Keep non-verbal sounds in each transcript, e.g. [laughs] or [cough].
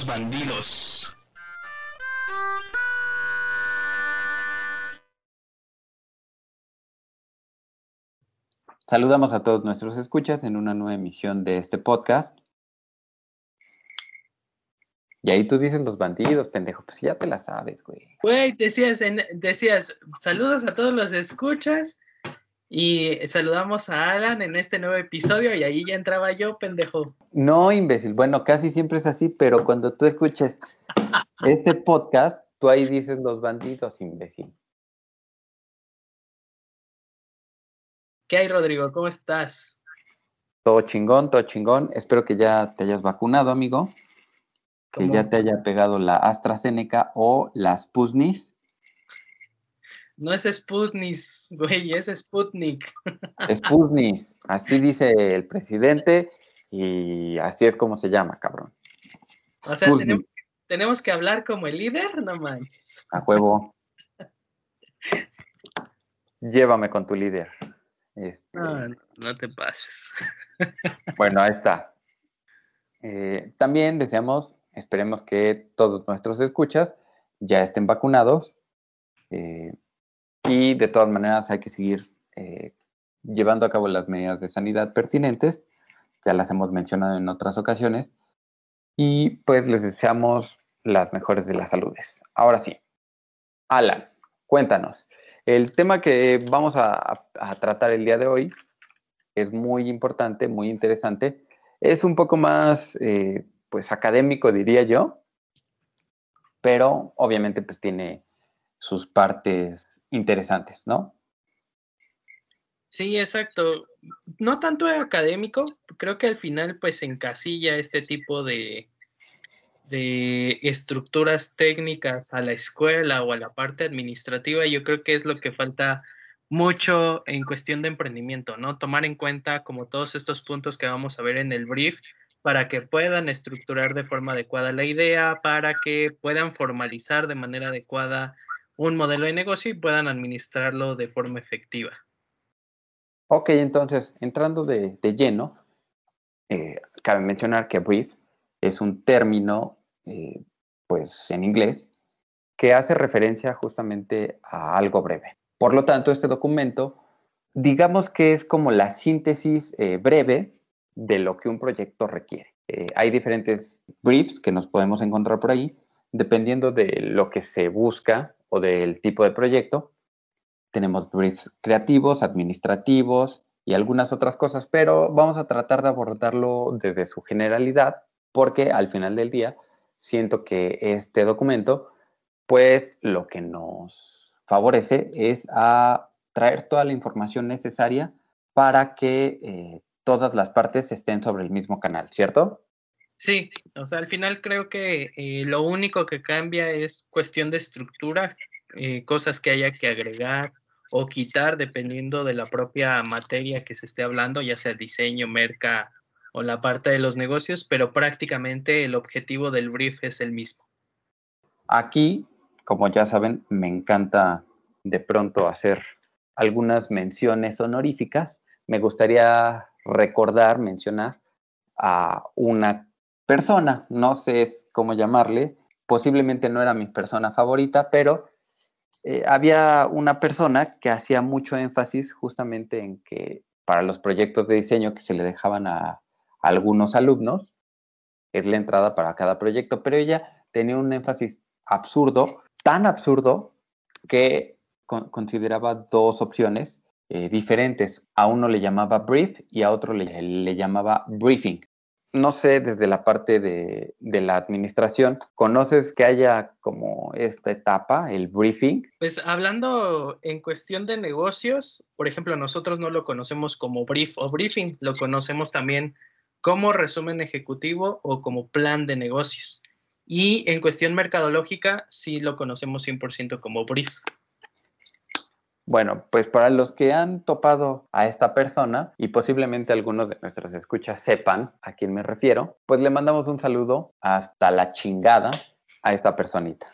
los bandidos. Saludamos a todos nuestros escuchas en una nueva emisión de este podcast. Y ahí tú dices los bandidos, pendejo, pues ya te la sabes, güey. Güey, decías, en- decías, saludos a todos los escuchas y saludamos a Alan en este nuevo episodio y ahí ya entraba yo, pendejo. No, imbécil. Bueno, casi siempre es así, pero cuando tú escuches este podcast, tú ahí dices los bandidos, imbécil. ¿Qué hay, Rodrigo? ¿Cómo estás? Todo chingón, todo chingón. Espero que ya te hayas vacunado, amigo. Que ya te haya pegado la AstraZeneca o la Sputnik. No es Sputnik, güey, es Sputnik. Sputnik, así dice el presidente y así es como se llama, cabrón. O sea, tenemos, tenemos que hablar como el líder, no manches. a huevo. Llévame con tu líder. Este, no te pases. Bueno, ahí está. Eh, también deseamos, esperemos que todos nuestros escuchas ya estén vacunados. eh, y de todas maneras hay que seguir eh, llevando a cabo las medidas de sanidad pertinentes. Ya las hemos mencionado en otras ocasiones. Y pues les deseamos las mejores de las saludes. Ahora sí, Alan, cuéntanos. El tema que vamos a- tratar el día de hoy es muy importante, muy interesante. Es un poco más, eh, pues, académico, diría yo, pero obviamente, pues, tiene sus partes interesantes, ¿no? Sí, exacto. No tanto académico, creo que al final pues encasilla este tipo de, de estructuras técnicas a la escuela o a la parte administrativa. Yo creo que es lo que falta mucho en cuestión de emprendimiento, ¿no? Tomar en cuenta como todos estos puntos que vamos a ver en el brief para que puedan estructurar de forma adecuada la idea, para que puedan formalizar de manera adecuada un modelo de negocio y puedan administrarlo de forma efectiva. Ok, entonces, entrando de, de lleno, eh, cabe mencionar que brief es un término, eh, pues, en inglés, que hace referencia justamente a algo breve. Por lo tanto, este documento, digamos que es como la síntesis eh, breve de lo que un proyecto requiere. Hay diferentes briefs que nos podemos encontrar por ahí, dependiendo de lo que se busca o del tipo de proyecto. Tenemos briefs creativos, administrativos y algunas otras cosas, pero vamos a tratar de abordarlo desde su generalidad, porque al final del día siento que este documento, pues lo que nos favorece es a traer toda la información necesaria para que eh, todas las partes estén sobre el mismo canal, ¿cierto? Sí, o sea, al final creo que eh, lo único que cambia es cuestión de estructura, eh, cosas que haya que agregar o quitar dependiendo de la propia materia que se esté hablando, ya sea diseño, merca o la parte de los negocios, pero prácticamente el objetivo del brief es el mismo. Aquí, como ya saben, me encanta de pronto hacer algunas menciones honoríficas. Me gustaría recordar, mencionar a una persona, no sé cómo llamarle, posiblemente no era mi persona favorita, pero eh, había una persona que hacía mucho énfasis justamente en que para los proyectos de diseño que se le dejaban a, algunos alumnos, es la entrada para cada proyecto, pero ella tenía un énfasis absurdo, tan absurdo que con, consideraba dos opciones eh, diferentes. A uno le llamaba brief y a otro le, le llamaba briefing. No sé, desde la parte de, de, la administración, ¿conoces que haya como esta etapa, el briefing? Pues hablando en cuestión de negocios, por ejemplo, nosotros no lo conocemos como brief o briefing, lo conocemos también como resumen ejecutivo o como plan de negocios. Y en cuestión mercadológica, sí lo conocemos 100% como brief. Bueno, pues para los que han topado a esta persona y posiblemente algunos de nuestros escuchas sepan a quién me refiero, pues le mandamos un saludo hasta la chingada a esta personita.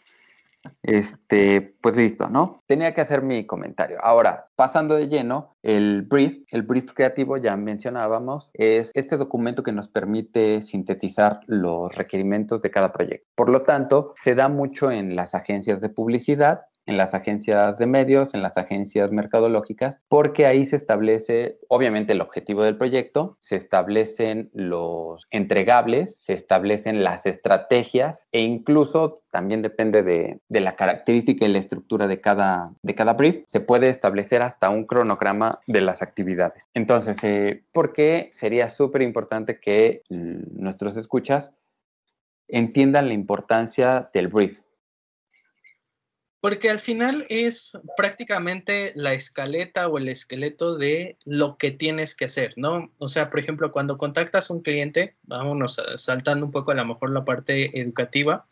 Este, pues listo, ¿no? Tenía que hacer mi comentario. Ahora, pasando de lleno, el brief, el brief creativo, ya mencionábamos, es este documento que nos permite sintetizar los requerimientos de cada proyecto. Por lo tanto, se da mucho en las agencias de publicidad en las agencias de medios, en las agencias mercadológicas, porque ahí se establece, obviamente, el objetivo del proyecto, se establecen los entregables, se establecen las estrategias e incluso también depende de, la característica y la estructura de cada, de cada brief, se puede establecer hasta un cronograma de las actividades. Entonces, eh, ¿por qué sería súper importante que nuestros escuchas entiendan la importancia del brief? Porque al final es prácticamente la escaleta o el esqueleto de lo que tienes que hacer, ¿no? O sea, por ejemplo, cuando contactas a un cliente, vámonos saltando un poco a lo mejor la parte educativa,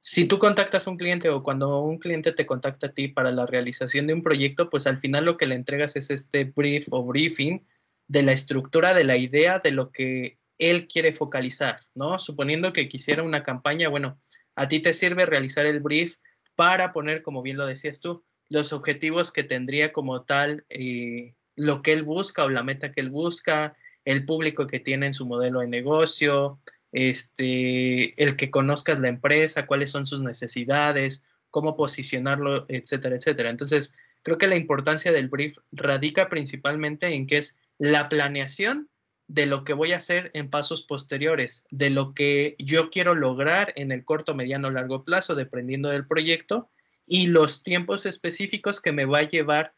si tú contactas a un cliente o cuando un cliente te contacta a ti para la realización de un proyecto, pues al final lo que le entregas es este brief o briefing de la estructura, de la idea, de lo que él quiere focalizar, ¿no? Suponiendo que quisiera una campaña, bueno, a ti te sirve realizar el brief para poner, como bien lo decías tú, los objetivos que tendría como tal eh, lo que él busca o la meta que él busca, el público que tiene en su modelo de negocio, este, el que conozcas la empresa, cuáles son sus necesidades, cómo posicionarlo, etcétera, etcétera. Entonces, creo que la importancia del brief radica principalmente en que es la planeación de lo que voy a hacer en pasos posteriores, de lo que yo quiero lograr en el corto, mediano, largo plazo, dependiendo del proyecto, y los tiempos específicos que me va a llevar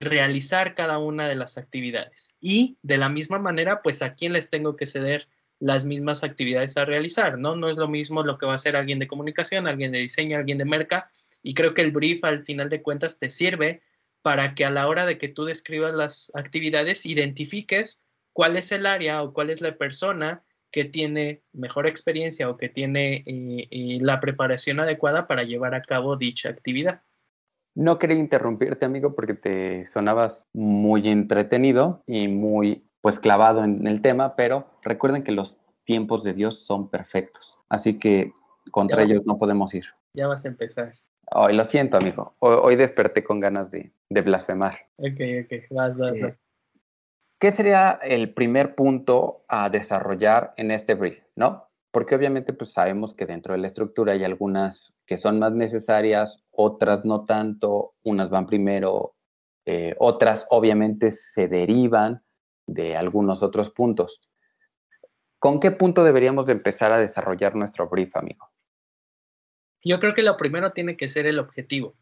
realizar cada una de las actividades. Y de la misma manera, pues a quién les tengo que ceder las mismas actividades a realizar, ¿no? No es lo mismo lo que va a hacer alguien de comunicación, alguien de diseño, alguien de merca, y creo que el brief al final de cuentas te sirve para que a la hora de que tú describas las actividades identifiques cuál es el área o cuál es la persona que tiene mejor experiencia o que tiene eh, eh, la preparación adecuada para llevar a cabo dicha actividad. No quería interrumpirte, amigo, porque te sonabas muy entretenido y muy pues clavado en el tema, pero recuerden que los tiempos de Dios son perfectos, así que contra ellos no podemos ir. Ya vas a empezar. Hoy lo siento, amigo. Hoy, desperté con ganas de, blasfemar. Ok, ok, vas, vas, eh, vas. ¿Qué sería el primer punto a desarrollar en este brief? ¿No? Porque obviamente pues sabemos que dentro de la estructura hay algunas que son más necesarias, otras no tanto, unas van primero, eh, otras obviamente se derivan de algunos otros puntos. ¿Con qué punto deberíamos de empezar a desarrollar nuestro brief, amigo? Yo creo que lo primero tiene que ser el objetivo.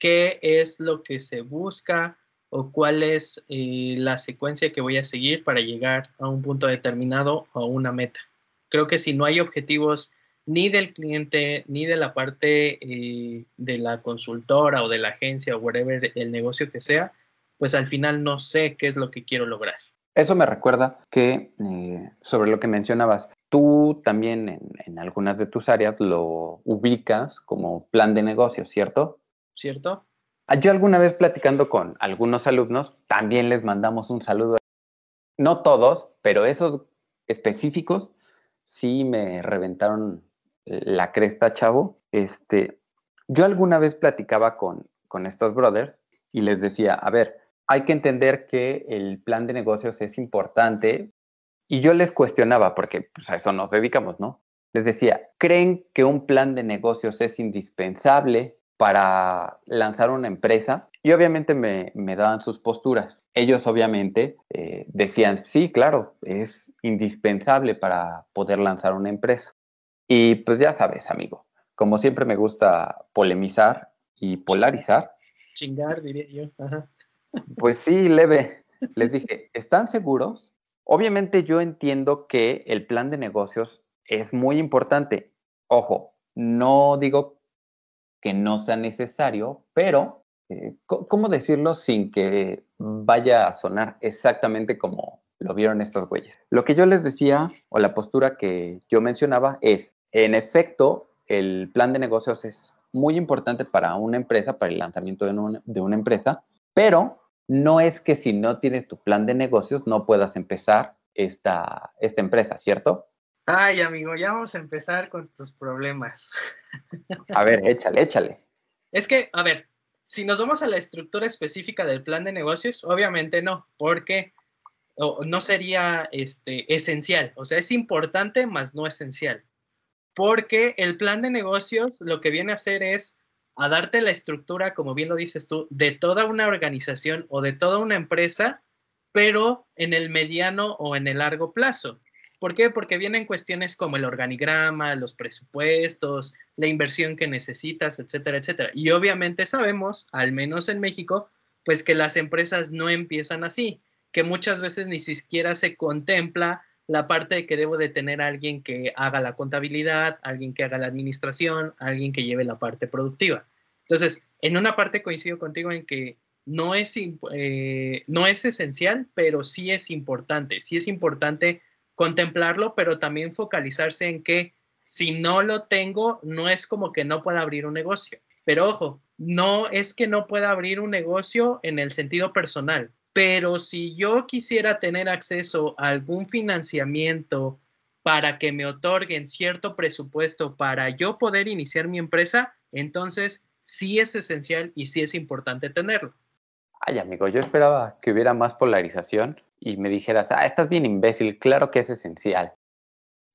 ¿Qué es lo que se busca? O cuál es eh, la secuencia que voy a seguir para llegar a un punto determinado o a una meta. Creo que si no hay objetivos ni del cliente ni de la parte eh, de la consultora o de la agencia o whatever el negocio que sea, pues al final no sé qué es lo que quiero lograr. Eso me recuerda que eh, sobre lo que mencionabas, tú también en, en, algunas de tus áreas lo ubicas como plan de negocio, ¿cierto? ¿Cierto? Ah, yo alguna vez platicando con algunos alumnos, también les mandamos un saludo. No todos, pero esos específicos sí me reventaron la cresta, chavo. Este, yo alguna vez platicaba con, con estos brothers y les decía, a ver, hay que entender que el plan de negocios es importante y yo les cuestionaba, porque pues, a eso nos dedicamos, ¿no? Les decía, ¿creen que un plan de negocios es indispensable para lanzar una empresa y obviamente me, daban sus posturas. Ellos obviamente eh, decían, sí, claro, es indispensable para poder lanzar una empresa. Y pues ya sabes, amigo, como siempre me gusta polemizar y polarizar. Chingar, diría yo. Pues sí, leve. Les dije, ¿están seguros? Obviamente yo entiendo que el plan de negocios es muy importante. Ojo, no digo que no sea necesario, pero, eh, ¿cómo decirlo sin que vaya a sonar exactamente como lo vieron estos güeyes? Lo que yo les decía, o la postura que yo mencionaba, es, en efecto, el plan de negocios es muy importante para una empresa, para el lanzamiento de una, de una empresa, pero no es que si no tienes tu plan de negocios no puedas empezar esta, esta empresa, ¿cierto? Ay, amigo, ya vamos a empezar con tus problemas. [laughs] A ver, échale, échale. Es que, a ver, si nos vamos a la estructura específica del plan de negocios, obviamente no, porque no sería este, esencial. O sea, es importante, más no esencial. Porque el plan de negocios lo que viene a hacer es a darte la estructura, como bien lo dices tú, de toda una organización o de toda una empresa, pero en el mediano o en el largo plazo. ¿Por qué? Porque vienen cuestiones como el organigrama, los presupuestos, la inversión que necesitas, etcétera, etcétera. Y obviamente sabemos, al menos en México, pues que las empresas no empiezan así, que muchas veces ni siquiera se contempla la parte de que debo de tener a alguien que haga la contabilidad, alguien que haga la administración, alguien que lleve la parte productiva. Entonces, en una parte coincido contigo en que no es, eh, no es esencial, pero sí es importante. Sí es importante contemplarlo, pero también focalizarse en que si no lo tengo, no es como que no pueda abrir un negocio. Pero ojo, no es que no pueda abrir un negocio en el sentido personal, pero si yo quisiera tener acceso a algún financiamiento para que me otorguen cierto presupuesto para yo poder iniciar mi empresa, entonces sí es esencial y sí es importante tenerlo. Ay, amigo, yo esperaba que hubiera más polarización y me dijeras, ah, estás bien imbécil, claro que es esencial.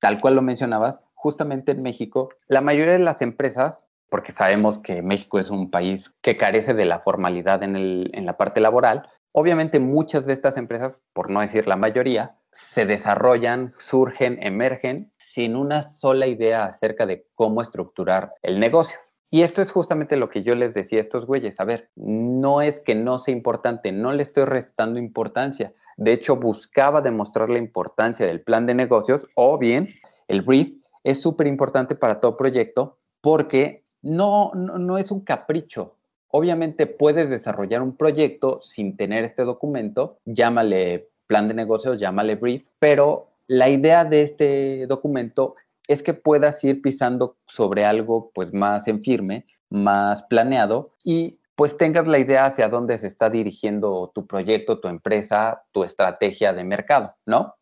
Tal cual lo mencionabas, justamente en México, la mayoría de las empresas, porque sabemos que México es un país que carece de la formalidad en, el, en la parte laboral, obviamente muchas de estas empresas, por no decir la mayoría, se desarrollan, surgen, emergen sin una sola idea acerca de cómo estructurar el negocio. Y esto es justamente lo que yo les decía a estos güeyes. A ver, no es que no sea importante, no le estoy restando importancia. De hecho, buscaba demostrar la importancia del plan de negocios o bien el brief es súper importante para todo proyecto porque no, no, es un capricho. Obviamente puedes desarrollar un proyecto sin tener este documento, llámale plan de negocios, llámale brief, pero la idea de este documento es que puedas ir pisando sobre algo pues más en firme, más planeado y pues tengas la idea hacia dónde se está dirigiendo tu proyecto, tu empresa, tu estrategia de mercado, ¿no?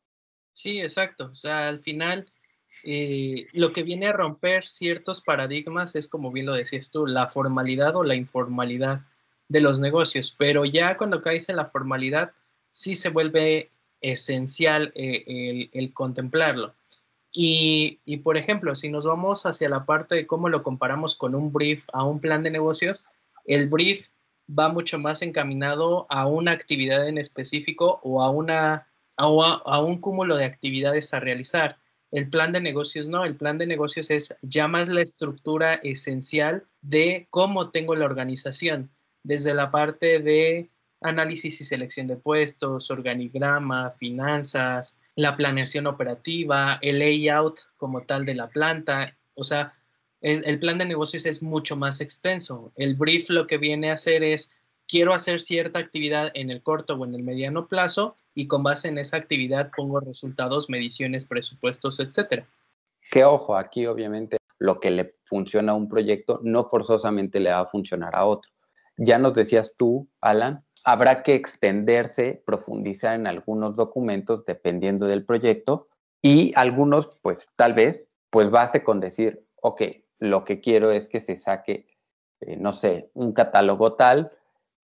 Sí, exacto. O sea, al final eh, lo que viene a romper ciertos paradigmas es, como bien lo decías tú, la formalidad o la informalidad de los negocios, pero ya cuando caes en la formalidad, sí se vuelve esencial eh, el, contemplarlo. Y, y, por ejemplo, si nos vamos hacia la parte de cómo lo comparamos con un brief a un plan de negocios, el brief va mucho más encaminado a una actividad en específico o a, una, a, un cúmulo de actividades a realizar. El plan de negocios no, el plan de negocios es ya más la estructura esencial de cómo tengo la organización, desde la parte de análisis y selección de puestos, organigrama, finanzas, la planeación operativa, el layout como tal de la planta, o sea, el plan de negocios es mucho más extenso. El brief lo que viene a hacer es, quiero hacer cierta actividad en el corto o en el mediano plazo y con base en esa actividad pongo resultados, mediciones, presupuestos, etcétera. Que ojo, aquí obviamente lo que le funciona a un proyecto no forzosamente le va a funcionar a otro. Ya nos decías tú, Alan, habrá que extenderse, profundizar en algunos documentos dependiendo del proyecto y algunos, pues tal vez, pues baste con decir, ok, lo que quiero es que se saque, eh, no sé, un catálogo tal,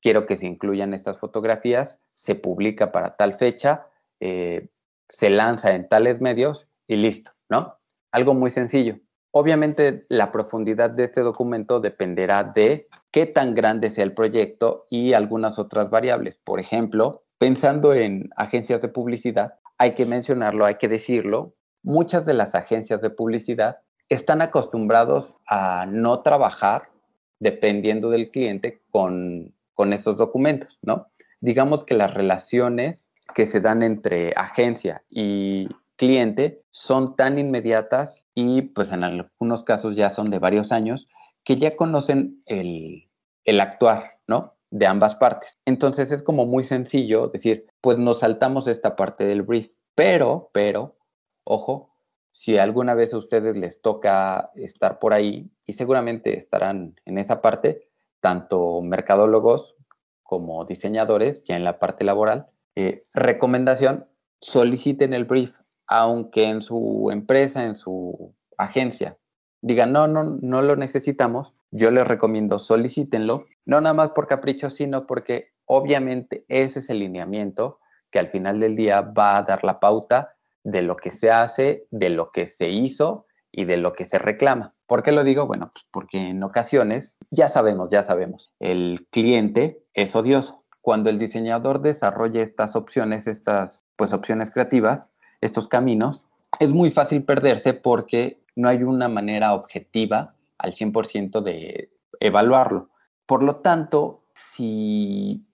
quiero que se incluyan estas fotografías, se publica para tal fecha, eh, se lanza en tales medios y listo, ¿no? Algo muy sencillo. Obviamente la profundidad de este documento dependerá de qué tan grande sea el proyecto y algunas otras variables. Por ejemplo, pensando en agencias de publicidad, hay que mencionarlo, hay que decirlo, muchas de las agencias de publicidad están acostumbrados a no trabajar dependiendo del cliente con, estos documentos, ¿no? Digamos que las relaciones que se dan entre agencia y cliente son tan inmediatas y pues en algunos casos ya son de varios años que ya conocen el, el actuar, ¿no? De ambas partes. Entonces es como muy sencillo decir, pues nos saltamos esta parte del brief, pero, pero, ojo, si alguna vez a ustedes les toca estar por ahí, y seguramente estarán en esa parte, tanto mercadólogos como diseñadores, ya en la parte laboral, eh, recomendación, soliciten el brief aunque en su empresa, en su agencia, digan, no, no, no lo necesitamos, yo les recomiendo solicítenlo, no nada más por capricho, sino porque obviamente ese es el lineamiento que al final del día va a dar la pauta de lo que se hace, de lo que se hizo y de lo que se reclama. ¿Por qué lo digo? Bueno, pues porque en ocasiones, ya sabemos, ya sabemos, el cliente es odioso. Cuando el diseñador desarrolla estas opciones, estas pues opciones creativas, estos caminos, es muy fácil perderse porque no hay una manera objetiva al 100% de evaluarlo. Por lo tanto, si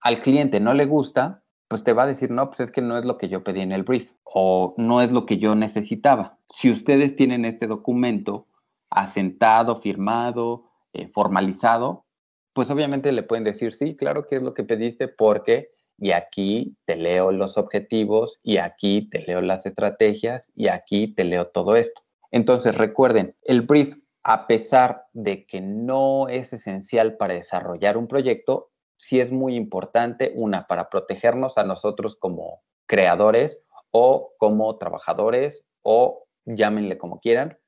al cliente no le gusta, pues te va a decir, no, pues es que no es lo que yo pedí en el brief o no es lo que yo necesitaba. Si ustedes tienen este documento asentado, firmado, eh, formalizado, pues obviamente le pueden decir, sí, claro que es lo que pediste porque y aquí te leo los objetivos y aquí te leo las estrategias y aquí te leo todo esto. Entonces recuerden, el brief, a pesar de que no es esencial para desarrollar un proyecto, sí es muy importante, una, para protegernos a nosotros como creadores o como trabajadores o llámenle como quieran,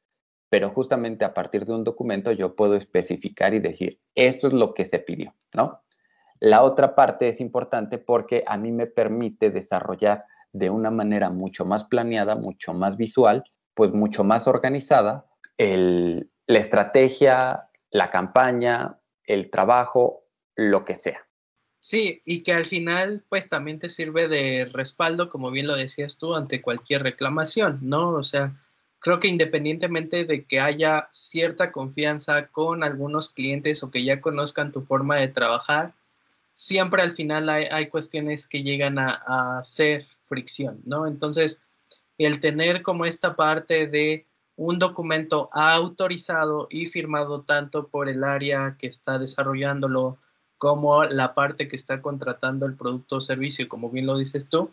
pero justamente a partir de un documento yo puedo especificar y decir, esto es lo que se pidió, ¿no? La otra parte es importante porque a mí me permite desarrollar de una manera mucho más planeada, mucho más visual, pues mucho más organizada la estrategia, la campaña, el trabajo, lo que sea. Sí, y que al final pues también te sirve de respaldo, como bien lo decías tú, ante cualquier reclamación, ¿no? O sea, creo que independientemente de que haya cierta confianza con algunos clientes o que ya conozcan tu forma de trabajar, siempre al final hay, cuestiones que llegan a, a, ser fricción, ¿no? Entonces, el tener como esta parte de un documento autorizado y firmado tanto por el área que está desarrollándolo como la parte que está contratando el producto o servicio, como bien lo dices tú,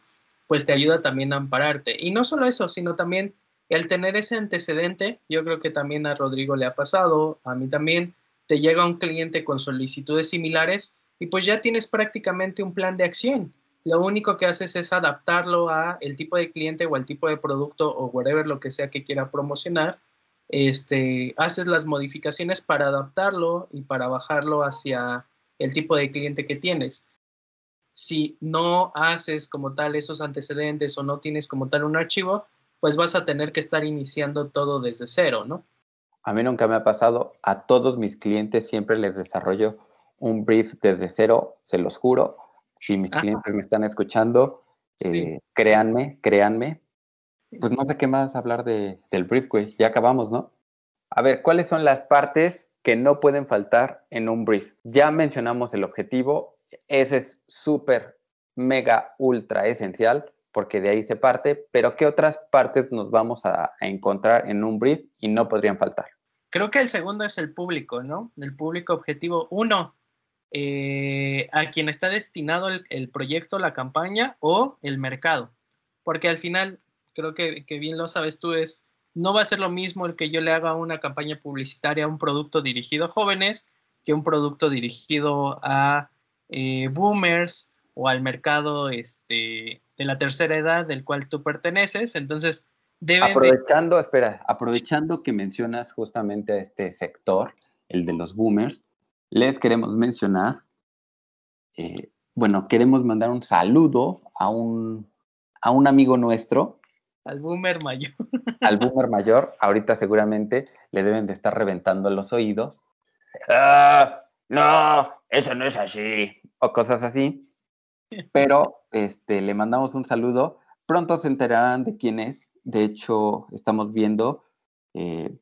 pues te ayuda también a ampararte. Y no solo eso, sino también el tener ese antecedente, yo creo que también a Rodrigo le ha pasado, a mí también, te llega un cliente con solicitudes similares y pues ya tienes prácticamente un plan de acción. Lo único que haces es adaptarlo a el tipo de cliente o al tipo de producto o whatever lo que sea que quiera promocionar. Este, haces las modificaciones para adaptarlo y para bajarlo hacia el tipo de cliente que tienes. Si no haces como tal esos antecedentes o no tienes como tal un archivo, pues vas a tener que estar iniciando todo desde cero, ¿no? A mí nunca me ha pasado. A todos mis clientes siempre les desarrollo un brief desde cero, se los juro. Si mis clientes me están escuchando, eh, créanme, créanme. Pues no sé qué más hablar de, del brief, güey. Ya acabamos, ¿no? A ver, ¿cuáles son las partes que no pueden faltar en un brief? Ya mencionamos el objetivo. Ese es súper, mega, ultra esencial porque de ahí se parte, pero ¿qué otras partes nos vamos a encontrar en un brief y no podrían faltar? Creo que el segundo es el público, ¿no? El público objetivo. Uno, eh, a quien está destinado el, proyecto, la campaña o el mercado. Porque al final, creo que, bien lo sabes tú, es, no va a ser lo mismo el que yo le haga una campaña publicitaria a un producto dirigido a jóvenes que un producto dirigido a eh, boomers o al mercado este, de la tercera edad del cual tú perteneces. Entonces, deben aprovechando, espera, aprovechando que mencionas justamente a este sector, el de los boomers, les queremos mencionar, eh, bueno, queremos mandar un saludo a un, a un amigo nuestro. Al boomer mayor. Al boomer mayor. Ahorita seguramente le deben de estar reventando los oídos. Ah, no, eso no es así. O cosas así. Pero este, le mandamos un saludo. Pronto se enterarán de quién es. De hecho, estamos viendo eh,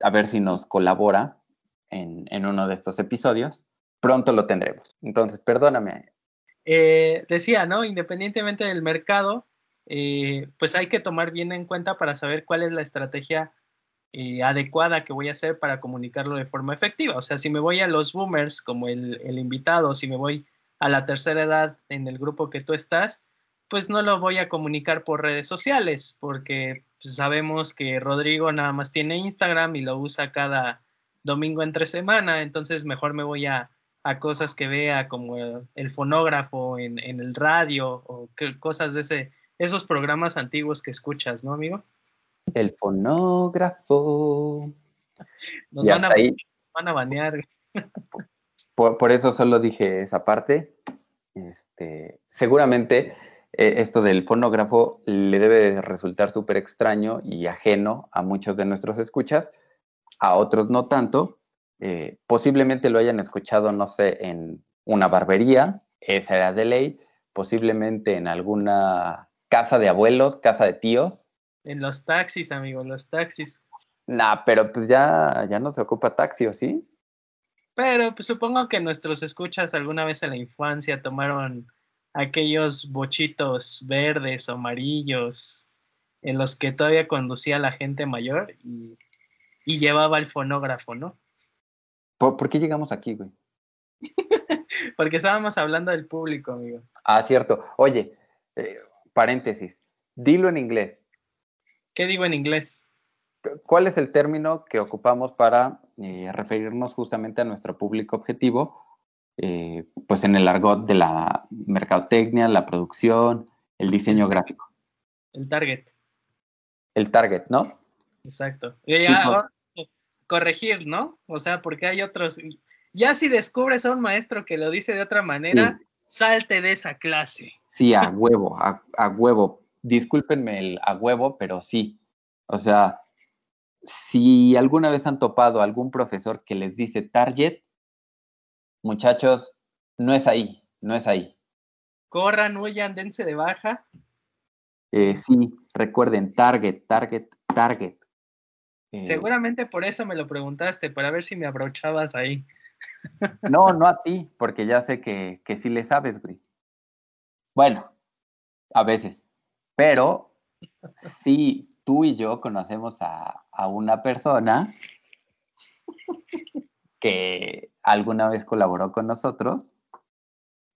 a ver si nos colabora en, uno de estos episodios. Pronto lo tendremos. Entonces, perdóname. Eh, decía, ¿no? Independientemente del mercado, eh, pues hay que tomar bien en cuenta para saber cuál es la estrategia eh, adecuada que voy a hacer para comunicarlo de forma efectiva. O sea, si me voy a los boomers como el, el, invitado, si me voy a la tercera edad en el grupo que tú estás, pues no lo voy a comunicar por redes sociales, porque pues, sabemos que Rodrigo nada más tiene Instagram y lo usa cada domingo entre semana, entonces mejor me voy a, cosas que vea como el, fonógrafo en, el radio o cosas de ese, esos programas antiguos que escuchas, ¿no, amigo? El fonógrafo. Nos van a, van a, banear. Por, eso solo dije esa parte. Este, seguramente eh, esto del fonógrafo le debe resultar súper extraño y ajeno a muchos de nuestros escuchas, a otros no tanto. Eh, posiblemente lo hayan escuchado, no sé, en una barbería, esa era de ley, posiblemente en alguna casa de abuelos, casa de tíos. En los taxis, amigo, los taxis. Nah, pero pues ya, ya no se ocupa taxi, ¿o sí? Pero pues supongo que nuestros escuchas alguna vez en la infancia tomaron aquellos bochitos verdes o amarillos en los que todavía conducía la gente mayor y, llevaba el fonógrafo, ¿no? ¿Por, qué llegamos aquí, güey? [laughs] Porque estábamos hablando del público, amigo. Ah, cierto. Oye, eh, paréntesis, dilo en inglés. ¿Qué digo en inglés? ¿Cuál es el término que ocupamos para eh, referirnos justamente a nuestro público objetivo? Eh, pues en el argot de la mercadotecnia, la producción, el diseño gráfico. El target. El target, ¿no? Exacto. Y corregir, ¿no? O sea, porque hay otros. Ya si descubres a un maestro que lo dice de otra manera, salte de esa clase. Sí, a huevo, a, a huevo. Discúlpenme el a huevo, pero sí. O sea, si alguna vez han topado a algún profesor que les dice target, muchachos, no es ahí, no es ahí. Corran, huyan, dense de baja. Eh, sí, recuerden, target, target, target. Eh, Seguramente por eso me lo preguntaste, para ver si me abrochabas ahí. No, no a ti, porque ya sé que, que sí le sabes, güey. Bueno, a veces. Pero sí, tú y yo conocemos a, una persona que alguna vez colaboró con nosotros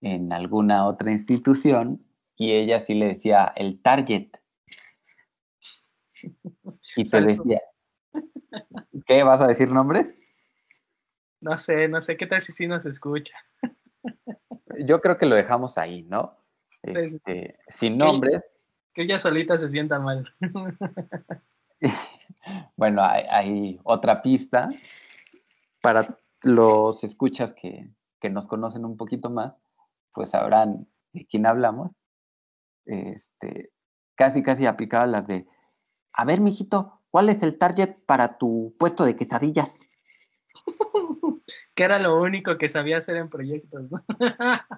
en alguna otra institución y ella sí le decía el target. Y te decía, ¿qué vas a decir nombres? No sé, no sé qué tal si sí nos escucha. Yo creo que lo dejamos ahí, ¿no? Este, sin nombres, que ella solita se sienta mal. [laughs] bueno, hay, otra pista para los escuchas que, nos conocen un poquito más, pues sabrán de quién hablamos. Este, casi, casi aplicaba las de, a ver, mijito, ¿cuál es el target para tu puesto de quesadillas? [laughs] que era lo único que sabía hacer en proyectos, ¿no?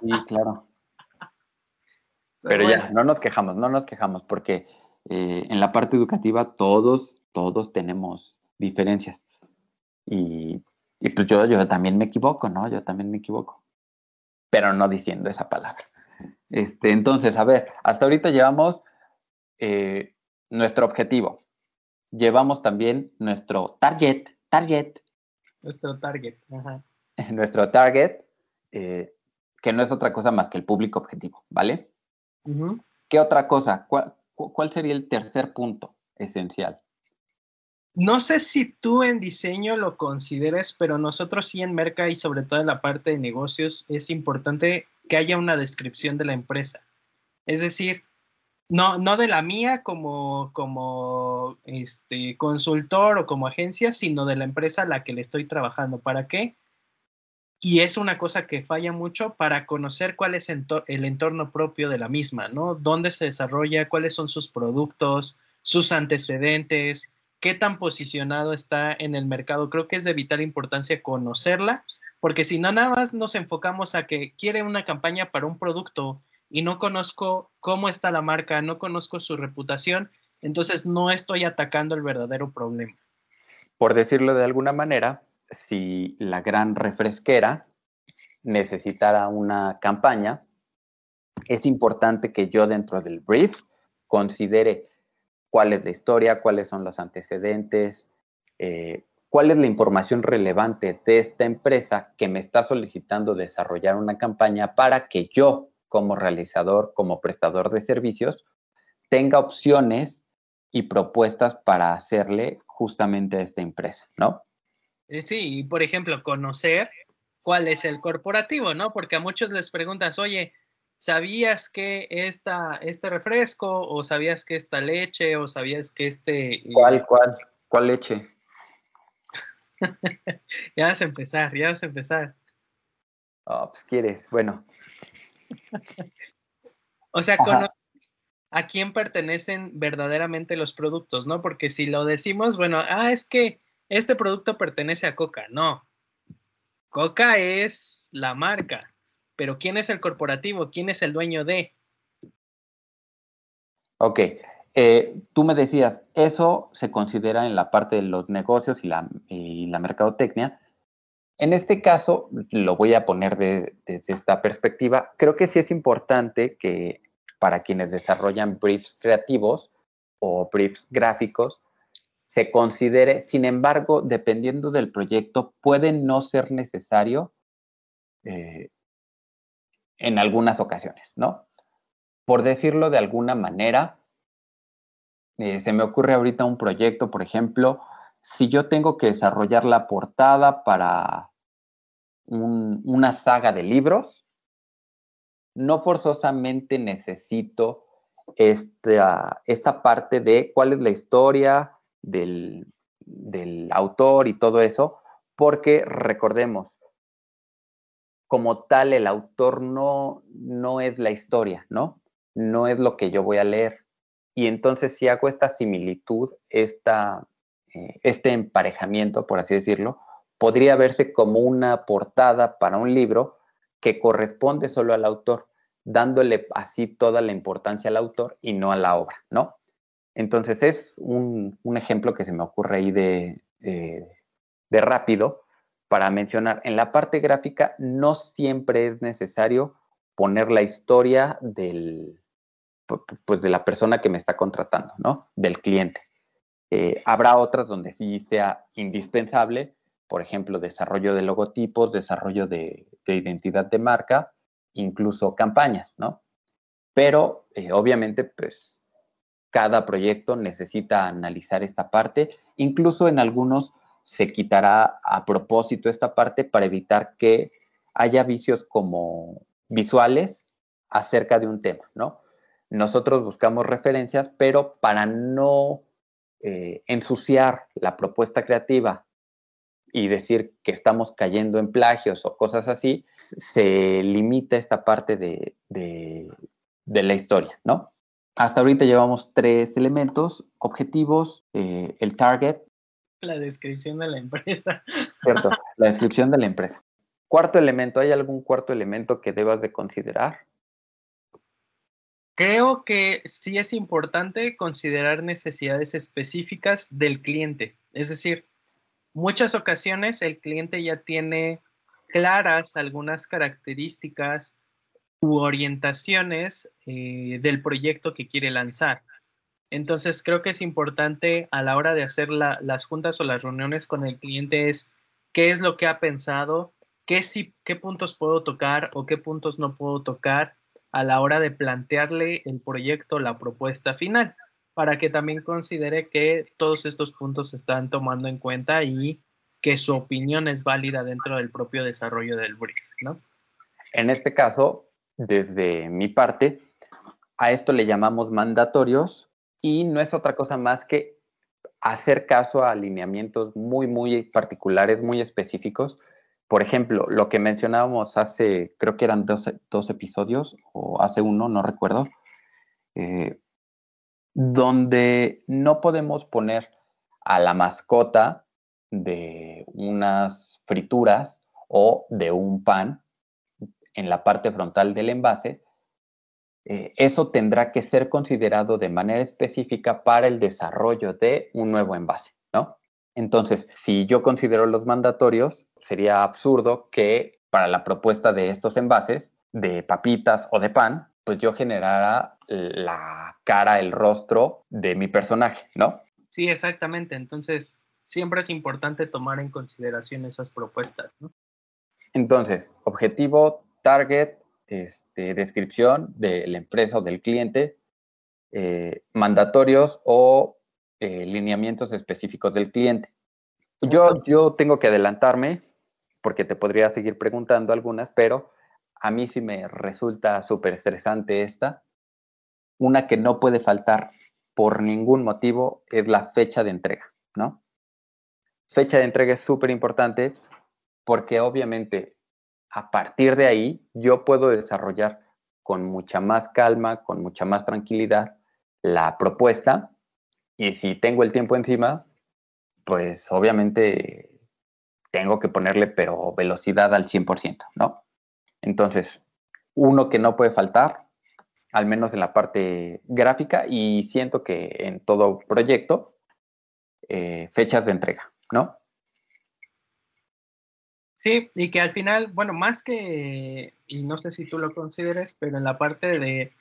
sí, claro. Pero, ya, no nos quejamos, no nos quejamos, porque eh, en la parte educativa todos, todos tenemos diferencias. Y, pues yo, yo también me equivoco, ¿no? Yo también me equivoco. Pero no diciendo esa palabra. Este, entonces, a ver, hasta ahorita llevamos eh, nuestro objetivo. Llevamos también nuestro target, target. Nuestro target, ajá. [laughs] Nuestro target, eh, que no es otra cosa más que el público objetivo, ¿vale? ¿Qué otra cosa? ¿Cuál, sería el tercer punto esencial? No sé si tú en diseño lo consideres, pero nosotros sí en Merca y sobre todo en la parte de negocios es importante que haya una descripción de la empresa. Es decir, no, no de la mía como, como este, consultor o como agencia, sino de la empresa a la que le estoy trabajando. ¿Para qué? Y es una cosa que falla mucho para conocer cuál es el entorno propio de la misma, ¿no? Dónde se desarrolla, cuáles son sus productos, sus antecedentes, qué tan posicionado está en el mercado. Creo que es de vital importancia conocerla, porque si no, nada más nos enfocamos a que quiere una campaña para un producto y no conozco cómo está la marca, no conozco su reputación, entonces no estoy atacando el verdadero problema. Por decirlo de alguna manera, si la gran refresquera necesitara una campaña, es importante que yo dentro del brief considere cuál es la historia, cuáles son los antecedentes, eh, cuál es la información relevante de esta empresa que me está solicitando desarrollar una campaña para que yo, como realizador, como prestador de servicios, tenga opciones y propuestas para hacerle justamente a esta empresa, ¿no? Eh, sí, por ejemplo, conocer cuál es el corporativo, ¿no? Porque a muchos les preguntas, oye, ¿sabías que esta, este refresco o sabías que esta leche o sabías que este... Eh, ¿Cuál, cuál, cuál leche? [laughs] ya vas a empezar, ya vas a empezar. Oh, pues quieres, bueno. [laughs] o sea, a quién pertenecen verdaderamente los productos, ¿no? Porque si lo decimos, bueno, ah, es que este producto pertenece a Coca, no. Coca es la marca, pero ¿quién es el corporativo? ¿Quién es el dueño de? Ok, eh, tú me decías, eso se considera en la parte de los negocios y la, mercadotecnia. En este caso, lo voy a poner desde esta perspectiva, creo que sí es importante que para quienes desarrollan briefs creativos o briefs gráficos, se considere, sin embargo, dependiendo del proyecto, puede no ser necesario eh, en algunas ocasiones, ¿no? Por decirlo de alguna manera, eh, se me ocurre ahorita un proyecto, por ejemplo, si yo tengo que desarrollar la portada para una saga de libros, no forzosamente necesito esta, esta parte de cuál es la historia del, autor y todo eso, porque recordemos, como tal, el autor no, no es la historia, ¿no? No es lo que yo voy a leer. Y entonces si hago esta similitud, esta, eh, este emparejamiento, por así decirlo, podría verse como una portada para un libro, que corresponde solo al autor, dándole así toda la importancia al autor y no a la obra, ¿no? Entonces es un, ejemplo que se me ocurre ahí de, de rápido para mencionar. En la parte gráfica no siempre es necesario poner la historia del, pues de la persona que me está contratando, ¿no? Del cliente. Eh, habrá otras donde sí sea indispensable, por ejemplo, desarrollo de logotipos, desarrollo de, identidad de marca, incluso campañas, ¿no? Pero eh, obviamente, pues, cada proyecto necesita analizar esta parte, incluso en algunos se quitará a propósito esta parte para evitar que haya vicios como visuales acerca de un tema, ¿no? Nosotros buscamos referencias, pero para no eh, ensuciar la propuesta creativa y decir que estamos cayendo en plagios o cosas así, se limita esta parte de, la historia, ¿no? Hasta ahorita llevamos tres elementos, objetivos, eh, el target. La descripción de la empresa. Cierto, [laughs] la descripción de la empresa. Cuarto elemento, ¿hay algún cuarto elemento que debas de considerar? Creo que sí es importante considerar necesidades específicas del cliente. Es decir, muchas ocasiones el cliente ya tiene claras algunas características u orientaciones eh, del proyecto que quiere lanzar. Entonces creo que es importante a la hora de hacer las juntas o las reuniones con el cliente es qué es lo que ha pensado, qué, qué puntos puedo tocar o qué puntos no puedo tocar a la hora de plantearle el proyecto, la propuesta final para que también considere que todos estos puntos se están tomando en cuenta y que su opinión es válida dentro del propio desarrollo del brief, ¿no? En este caso, desde mi parte, a esto le llamamos mandatorios y no es otra cosa más que hacer caso a alineamientos muy, muy particulares, muy específicos. Por ejemplo, lo que mencionábamos hace, creo que eran dos, dos episodios o hace uno, no recuerdo, eh, donde no podemos poner a la mascota de unas frituras o de un pan en la parte frontal del envase, eh, eso tendrá que ser considerado de manera específica para el desarrollo de un nuevo envase, ¿no? Entonces, si yo considero los mandatorios, sería absurdo que para la propuesta de estos envases de papitas o de pan, pues yo generara la cara, el rostro de mi personaje, ¿no? Sí, exactamente. Entonces, siempre es importante tomar en consideración esas propuestas, ¿no? Entonces, objetivo, target, este, descripción de la empresa o del cliente, eh, mandatorios o eh, lineamientos específicos del cliente. Yo, yo tengo que adelantarme porque te podría seguir preguntando algunas, pero a mí sí me resulta súper estresante esta. Una que no puede faltar por ningún motivo es la fecha de entrega, ¿no? Fecha de entrega es súper importante porque obviamente a partir de ahí yo puedo desarrollar con mucha más calma, con mucha más tranquilidad la propuesta y si tengo el tiempo encima, pues obviamente tengo que ponerle pero velocidad al 100%, ¿no? Entonces, uno que no puede faltar, al menos en la parte gráfica y siento que en todo proyecto, eh, fechas de entrega, ¿no? Sí, y que al final, bueno, más que, y no sé si tú lo consideres, pero en la parte de,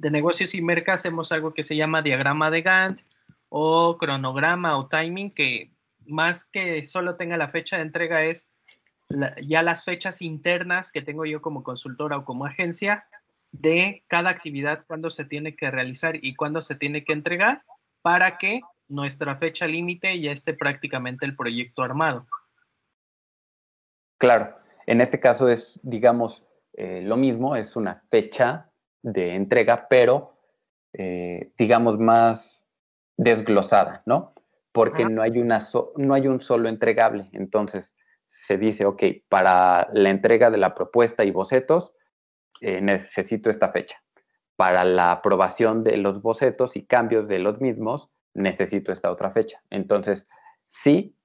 negocios y mercas hacemos algo que se llama diagrama de Gantt o cronograma o timing, que más que solo tenga la fecha de entrega es ya las fechas internas que tengo yo como consultora o como agencia de cada actividad, cuándo se tiene que realizar y cuándo se tiene que entregar para que nuestra fecha límite ya esté prácticamente el proyecto armado. Claro, en este caso es, digamos, eh, lo mismo, es una fecha de entrega, pero, eh, digamos, más desglosada, ¿no? Porque no hay, una no hay un solo entregable. Entonces, se dice, ok, para la entrega de la propuesta y bocetos, eh, necesito esta fecha. Para la aprobación de los bocetos y cambios de los mismos, necesito esta otra fecha. Entonces, sí,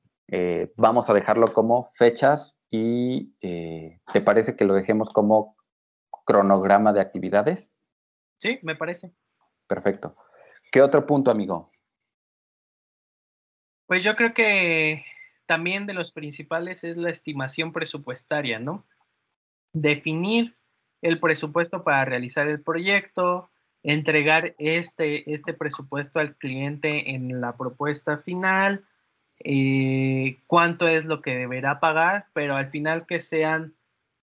vamos a dejarlo como fechas y eh, ¿te parece que lo dejemos como cronograma de actividades? Sí, me parece. Perfecto. ¿Qué otro punto, amigo? Pues yo creo que también de los principales es la estimación presupuestaria, ¿no? Definir el presupuesto para realizar el proyecto, entregar este, este presupuesto al cliente en la propuesta final, eh, cuánto es lo que deberá pagar, pero al final que sean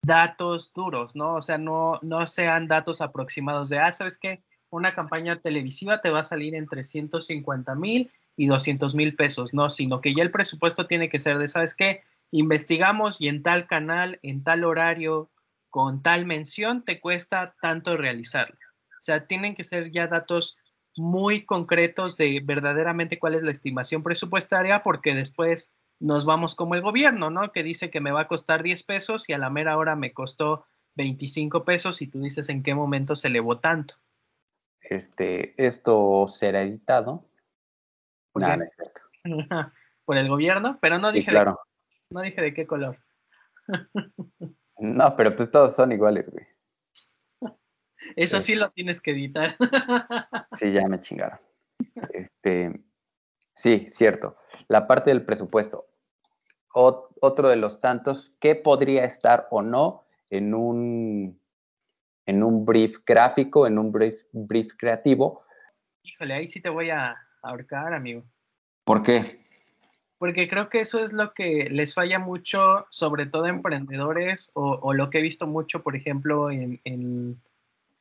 datos duros, ¿no? O sea, no, no sean datos aproximados de, ah, ¿sabes qué? Una campaña televisiva te va a salir entre 150 mil y 200 mil pesos, no, sino que ya el presupuesto tiene que ser de, ¿sabes qué? Investigamos y en tal canal, en tal horario, con tal mención, te cuesta tanto realizarlo. O sea, tienen que ser ya datos muy concretos de verdaderamente cuál es la estimación presupuestaria, porque después nos vamos como el gobierno, ¿no? Que dice que me va a costar 10 pesos y a la mera hora me costó 25 pesos y tú dices en qué momento se elevó tanto. Este, esto será editado. Por el gobierno, pero no dije, de, no dije de qué color. [laughs] no, pero pues todos son iguales, güey. Eso sí lo tienes que editar. [laughs] Sí, ya me chingaron. Este, sí, cierto. La parte del presupuesto. otro de los tantos, ¿qué podría estar o no en un, en un brief gráfico, en un brief, brief creativo? Híjole, ahí sí te voy a ahorcar, amigo. ¿Por qué? Porque creo que eso es lo que les falla mucho, sobre todo a emprendedores, o, lo que he visto mucho, por ejemplo, en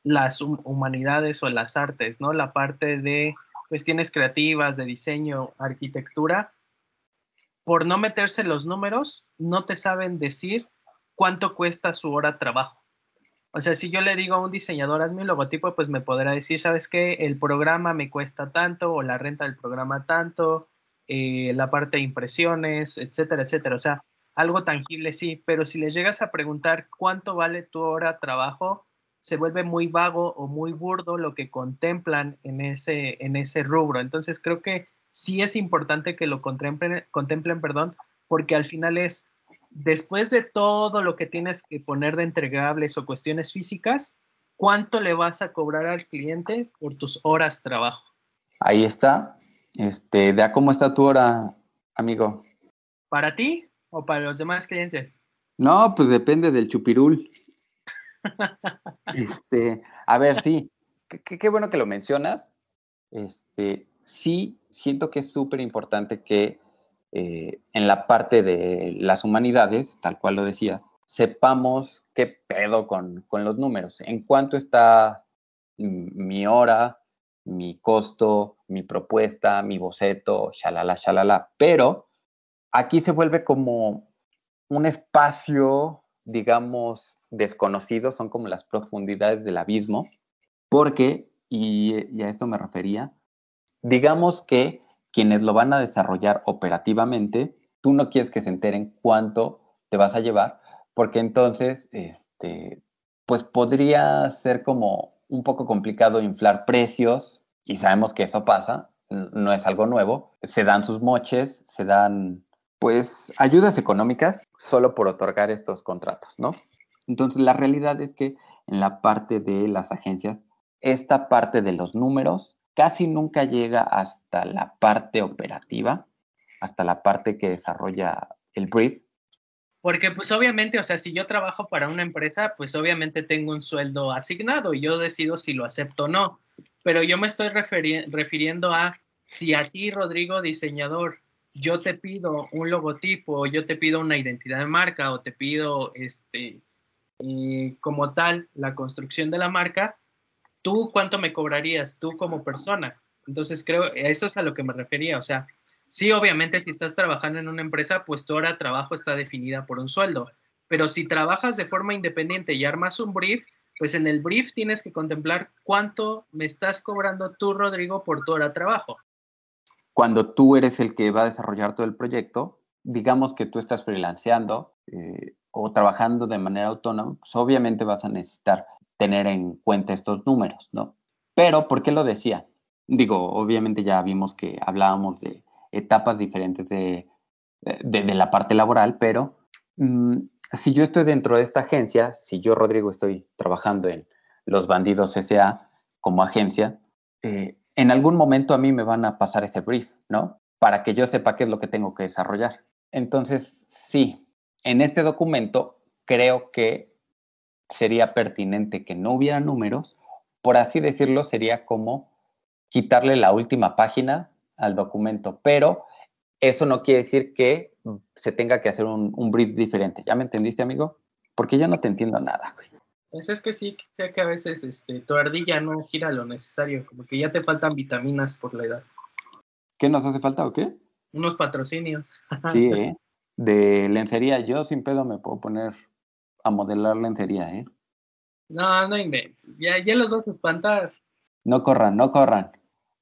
las humanidades o las artes, ¿no? La parte de cuestiones creativas, de diseño, arquitectura, por no meterse los números, no te saben decir cuánto cuesta su hora de trabajo. O sea, si yo le digo a un diseñador, hazme un logotipo, pues me podrá decir, ¿sabes qué? El programa me cuesta tanto o la renta del programa tanto, eh, la parte de impresiones, etcétera, etcétera. O sea, algo tangible sí, pero si le llegas a preguntar cuánto vale tu hora de trabajo, se vuelve muy vago o muy burdo lo que contemplan en ese, en ese rubro. Entonces creo que sí es importante que lo contemplen, contemplen, perdón, porque al final es, después de todo lo que tienes que poner de entregables o cuestiones físicas, ¿cuánto le vas a cobrar al cliente por tus horas de trabajo? Ahí está. Este, ¿de cómo está tu hora, amigo? ¿Para ti o para los demás clientes? No, pues depende del chupirul. Este, a ver, sí, qué bueno que lo mencionas. Este, sí, siento que es súper importante que eh, en la parte de las humanidades, tal cual lo decías, sepamos qué pedo con, con los números, en cuánto está mi hora, mi costo, mi propuesta, mi boceto, shalala, shalala. Pero aquí se vuelve como un espacio digamos, desconocidos, son como las profundidades del abismo, porque, y, a esto me refería, digamos que quienes lo van a desarrollar operativamente, tú no quieres que se enteren cuánto te vas a llevar, porque entonces, este, pues podría ser como un poco complicado inflar precios, y sabemos que eso pasa, no es algo nuevo, se dan sus moches, se dan pues ayudas económicas solo por otorgar estos contratos, ¿no? Entonces la realidad es que en la parte de las agencias, esta parte de los números casi nunca llega hasta la parte operativa, hasta la parte que desarrolla el brief. Porque pues obviamente, o sea, si yo trabajo para una empresa, pues obviamente tengo un sueldo asignado y yo decido si lo acepto o no. Pero yo me estoy refiriendo a si a ti, Rodrigo, diseñador, yo te pido un logotipo, yo te pido una identidad de marca o te pido este, eh, como tal la construcción de la marca, ¿tú cuánto me cobrarías tú como persona? Entonces creo, eso es a lo que me refería, o sea, sí, obviamente si estás trabajando en una empresa, pues tu hora de trabajo está definida por un sueldo, pero si trabajas de forma independiente y armas un brief, pues en el brief tienes que contemplar cuánto me estás cobrando tú, Rodrigo, por tu hora de trabajo. Cuando tú eres el que va a desarrollar todo el proyecto, digamos que tú estás freelanceando eh, o trabajando de manera autónoma, pues obviamente vas a necesitar tener en cuenta estos números, ¿no? Pero, ¿por qué lo decía? Digo, obviamente ya vimos que hablábamos de etapas diferentes de, de, la parte laboral, pero mm, si yo estoy dentro de esta agencia, si yo, Rodrigo, estoy trabajando en Los Bandidos S.A. como agencia, eh, en algún momento a mí me van a pasar ese brief, ¿no? Para que yo sepa qué es lo que tengo que desarrollar. Entonces, sí, en este documento creo que sería pertinente que no hubiera números, por así decirlo, sería como quitarle la última página al documento, pero eso no quiere decir que se tenga que hacer un, brief diferente. ¿Ya me entendiste, amigo? Porque yo no te entiendo nada, güey. Pues es que sí, sé que a veces este, tu ardilla no gira lo necesario, como que ya te faltan vitaminas por la edad. ¿Qué nos hace falta o qué? Unos patrocinios. [laughs] Sí, ¿eh? De lencería, yo sin pedo me puedo poner a modelar lencería, ¿eh? No, no Ya, ya los vas a espantar. No corran, no corran.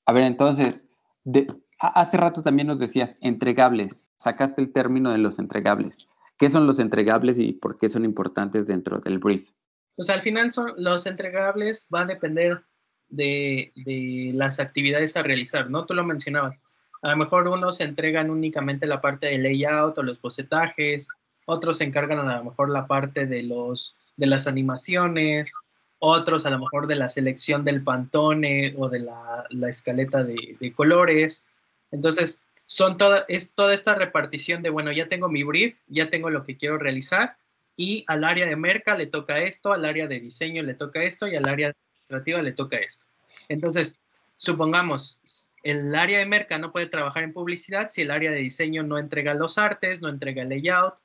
A ver, entonces, de, hace rato también nos decías entregables. Sacaste el término de los entregables. ¿Qué son los entregables y por qué son importantes dentro del brief? Pues al final son, los entregables van a depender de, las actividades a realizar, ¿no? Tú lo mencionabas. A lo mejor unos entregan únicamente la parte de layout o los bocetajes, otros se encargan a lo mejor la parte de, los, de las animaciones, otros a lo mejor de la selección del pantone o de la, escaleta de, de, colores. Entonces, son toda, es toda esta repartición de, bueno, ya tengo mi brief, ya tengo lo que quiero realizar, y al área de merca le toca esto, al área de diseño le toca esto y al área administrativa le toca esto. Entonces, supongamos, el área de merca no puede trabajar en publicidad si el área de diseño no entrega los artes, no entrega el layout,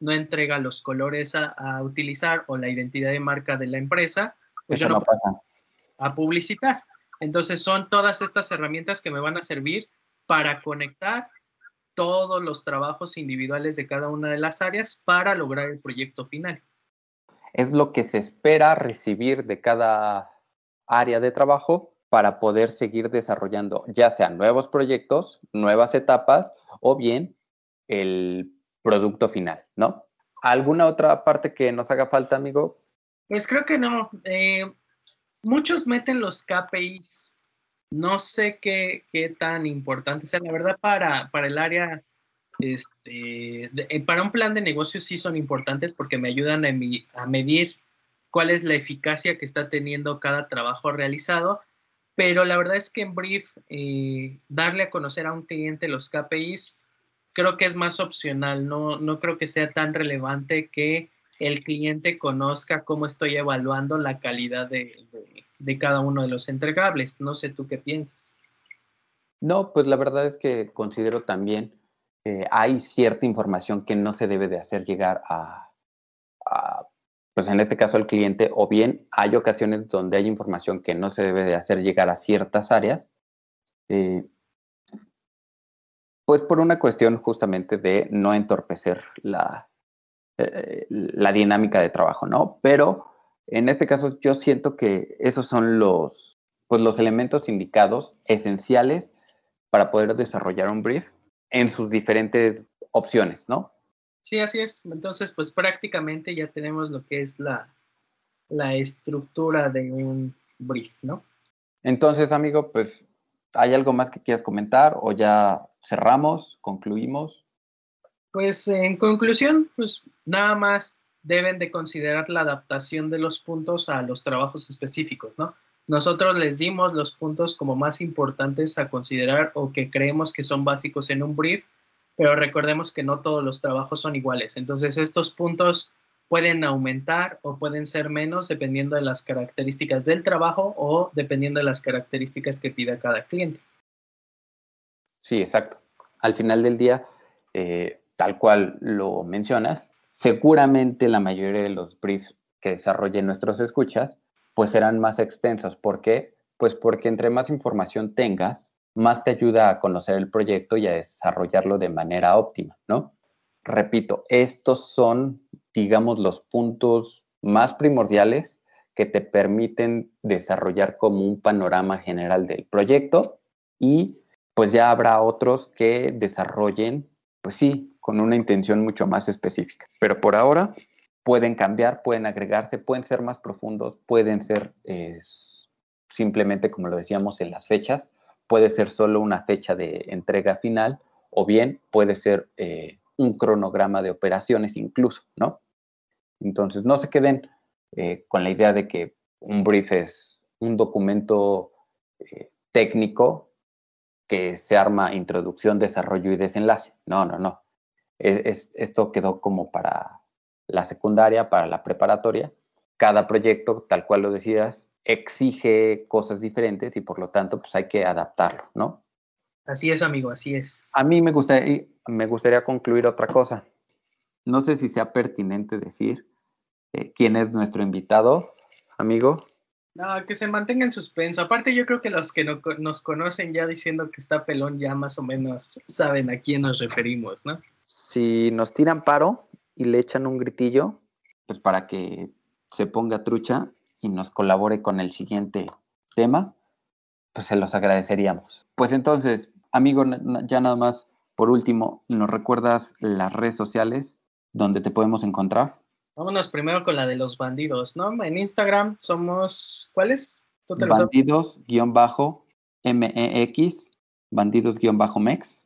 no entrega los colores a, utilizar o la identidad de marca de la empresa, pues yo no, puedo a publicitar. Entonces son todas estas herramientas que me van a servir para conectar todos los trabajos individuales de cada una de las áreas para lograr el proyecto final. Es lo que se espera recibir de cada área de trabajo para poder seguir desarrollando ya sean nuevos proyectos, nuevas etapas o bien el producto final, ¿no? ¿Alguna otra parte que nos haga falta, amigo? Pues creo que no. Eh, muchos meten los KPIs no sé qué, tan importante sea. La verdad, para, para el área, este, eh, para un plan de negocio sí son importantes porque me ayudan a, medir cuál es la eficacia que está teniendo cada trabajo realizado. Pero la verdad es que en Brief, eh, darle a conocer a un cliente los KPIs, creo que es más opcional. No, no creo que sea tan relevante que el cliente conozca cómo estoy evaluando la calidad de, cada uno de los entregables. No sé tú qué piensas. No, pues la verdad es que considero también que hay cierta información que no se debe de hacer llegar a, pues en este caso al cliente, o bien hay ocasiones donde hay información que no se debe de hacer llegar a ciertas áreas, eh, pues por una cuestión justamente de no entorpecer la, eh, la dinámica de trabajo, ¿no? Pero en este caso yo siento que esos son los, pues los elementos indicados esenciales para poder desarrollar un brief en sus diferentes opciones, ¿no? Sí, así es. Entonces, pues prácticamente ya tenemos lo que es la, la estructura de un brief, ¿no? Entonces, amigo, pues, ¿hay algo más que quieras comentar o ya cerramos, concluimos? Pues en conclusión, pues nada más deben de considerar la adaptación de los puntos a los trabajos específicos, ¿no? Nosotros les dimos los puntos como más importantes a considerar o que creemos que son básicos en un brief, pero recordemos que no todos los trabajos son iguales. Entonces, estos puntos pueden aumentar o pueden ser menos dependiendo de las características del trabajo o dependiendo de las características que pida cada cliente. Sí, exacto. Al final del día, eh, tal cual lo mencionas, seguramente la mayoría de los briefs que desarrollen nuestros escuchas, pues serán más extensos. ¿Por qué? Pues porque entre más información tengas, más te ayuda a conocer el proyecto y a desarrollarlo de manera óptima, ¿no? Repito, estos son, digamos, los puntos más primordiales que te permiten desarrollar como un panorama general del proyecto y pues ya habrá otros que desarrollen, pues sí, con una intención mucho más específica. Pero por ahora pueden cambiar, pueden agregarse, pueden ser más profundos, pueden ser eh, simplemente, como lo decíamos, en las fechas, puede ser solo una fecha de entrega final o bien puede ser eh, un cronograma de operaciones incluso, ¿no? Entonces, no se queden eh, con la idea de que un brief es un documento técnico que se arma introducción, desarrollo y desenlace. No, no, no. Esto quedó como para la secundaria, para la preparatoria. Cada proyecto, tal cual lo decías, exige cosas diferentes y por lo tanto pues hay que adaptarlo, ¿no? Así es, amigo, así es. A mí me gustaría, me gustaría concluir otra cosa. No sé si sea pertinente decir eh, quién es nuestro invitado, amigo. No, que se mantenga en suspenso. Aparte, yo creo que los que no, nos conocen ya diciendo que está pelón ya más o menos saben a quién nos referimos, ¿no? Si nos tiran paro y le echan un gritillo, pues para que se ponga trucha, y nos colabore con el siguiente tema, pues se los agradeceríamos. Pues entonces, amigo, ya nada más, por último, ¿nos recuerdas las redes sociales donde te podemos encontrar? Vámonos primero con la de los bandidos, ¿no? En Instagram somos, ¿cuáles? Bandidos-MEX, bandidos-MEX.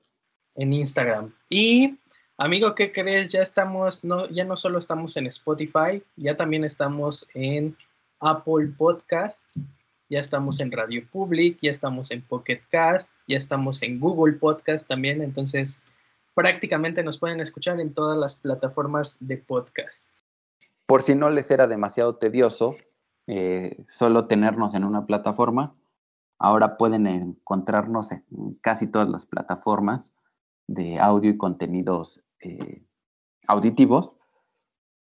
En Instagram. Y Amigo, ¿qué crees? Ya estamos, no, ya no solo estamos en Spotify, ya también estamos en Apple Podcast, ya estamos en Radio Public, ya estamos en Pocket Cast, ya estamos en Google Podcast también, entonces prácticamente nos pueden escuchar en todas las plataformas de podcast. Por si no les era demasiado tedioso eh, solo tenernos en una plataforma, ahora pueden encontrarnos en casi todas las plataformas de audio y contenidos eh, auditivos,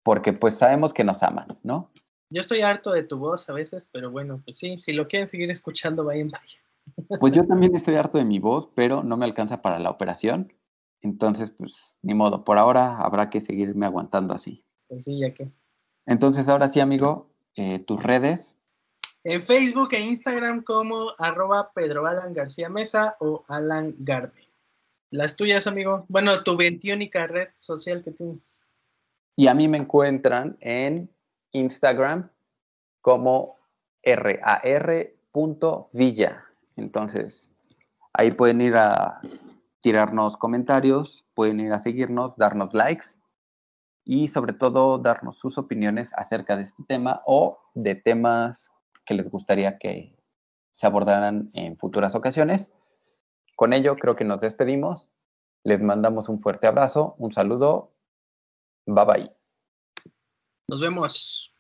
porque pues sabemos que nos aman, ¿no? Yo estoy harto de tu voz a veces, pero bueno, pues sí, si lo quieren seguir escuchando, vayan, vayan. Pues yo también estoy harto de mi voz, pero no me alcanza para la operación. Entonces, pues ni modo, por ahora habrá que seguirme aguantando así. Pues sí, ya que. Entonces, ahora sí, amigo, eh, tus redes. En Facebook e Instagram como arroba Pedro Alan García Mesa o Alan Garde. Las tuyas, amigo. Bueno, tu veintiónica red social que tienes. Y a mí me encuentran en Instagram como rar.villa. Entonces, ahí pueden ir a tirarnos comentarios, pueden ir a seguirnos, darnos likes y sobre todo darnos sus opiniones acerca de este tema o de temas que les gustaría que se abordaran en futuras ocasiones. Con ello creo que nos despedimos. Les mandamos un fuerte abrazo, un saludo. Bye bye. Nos vemos.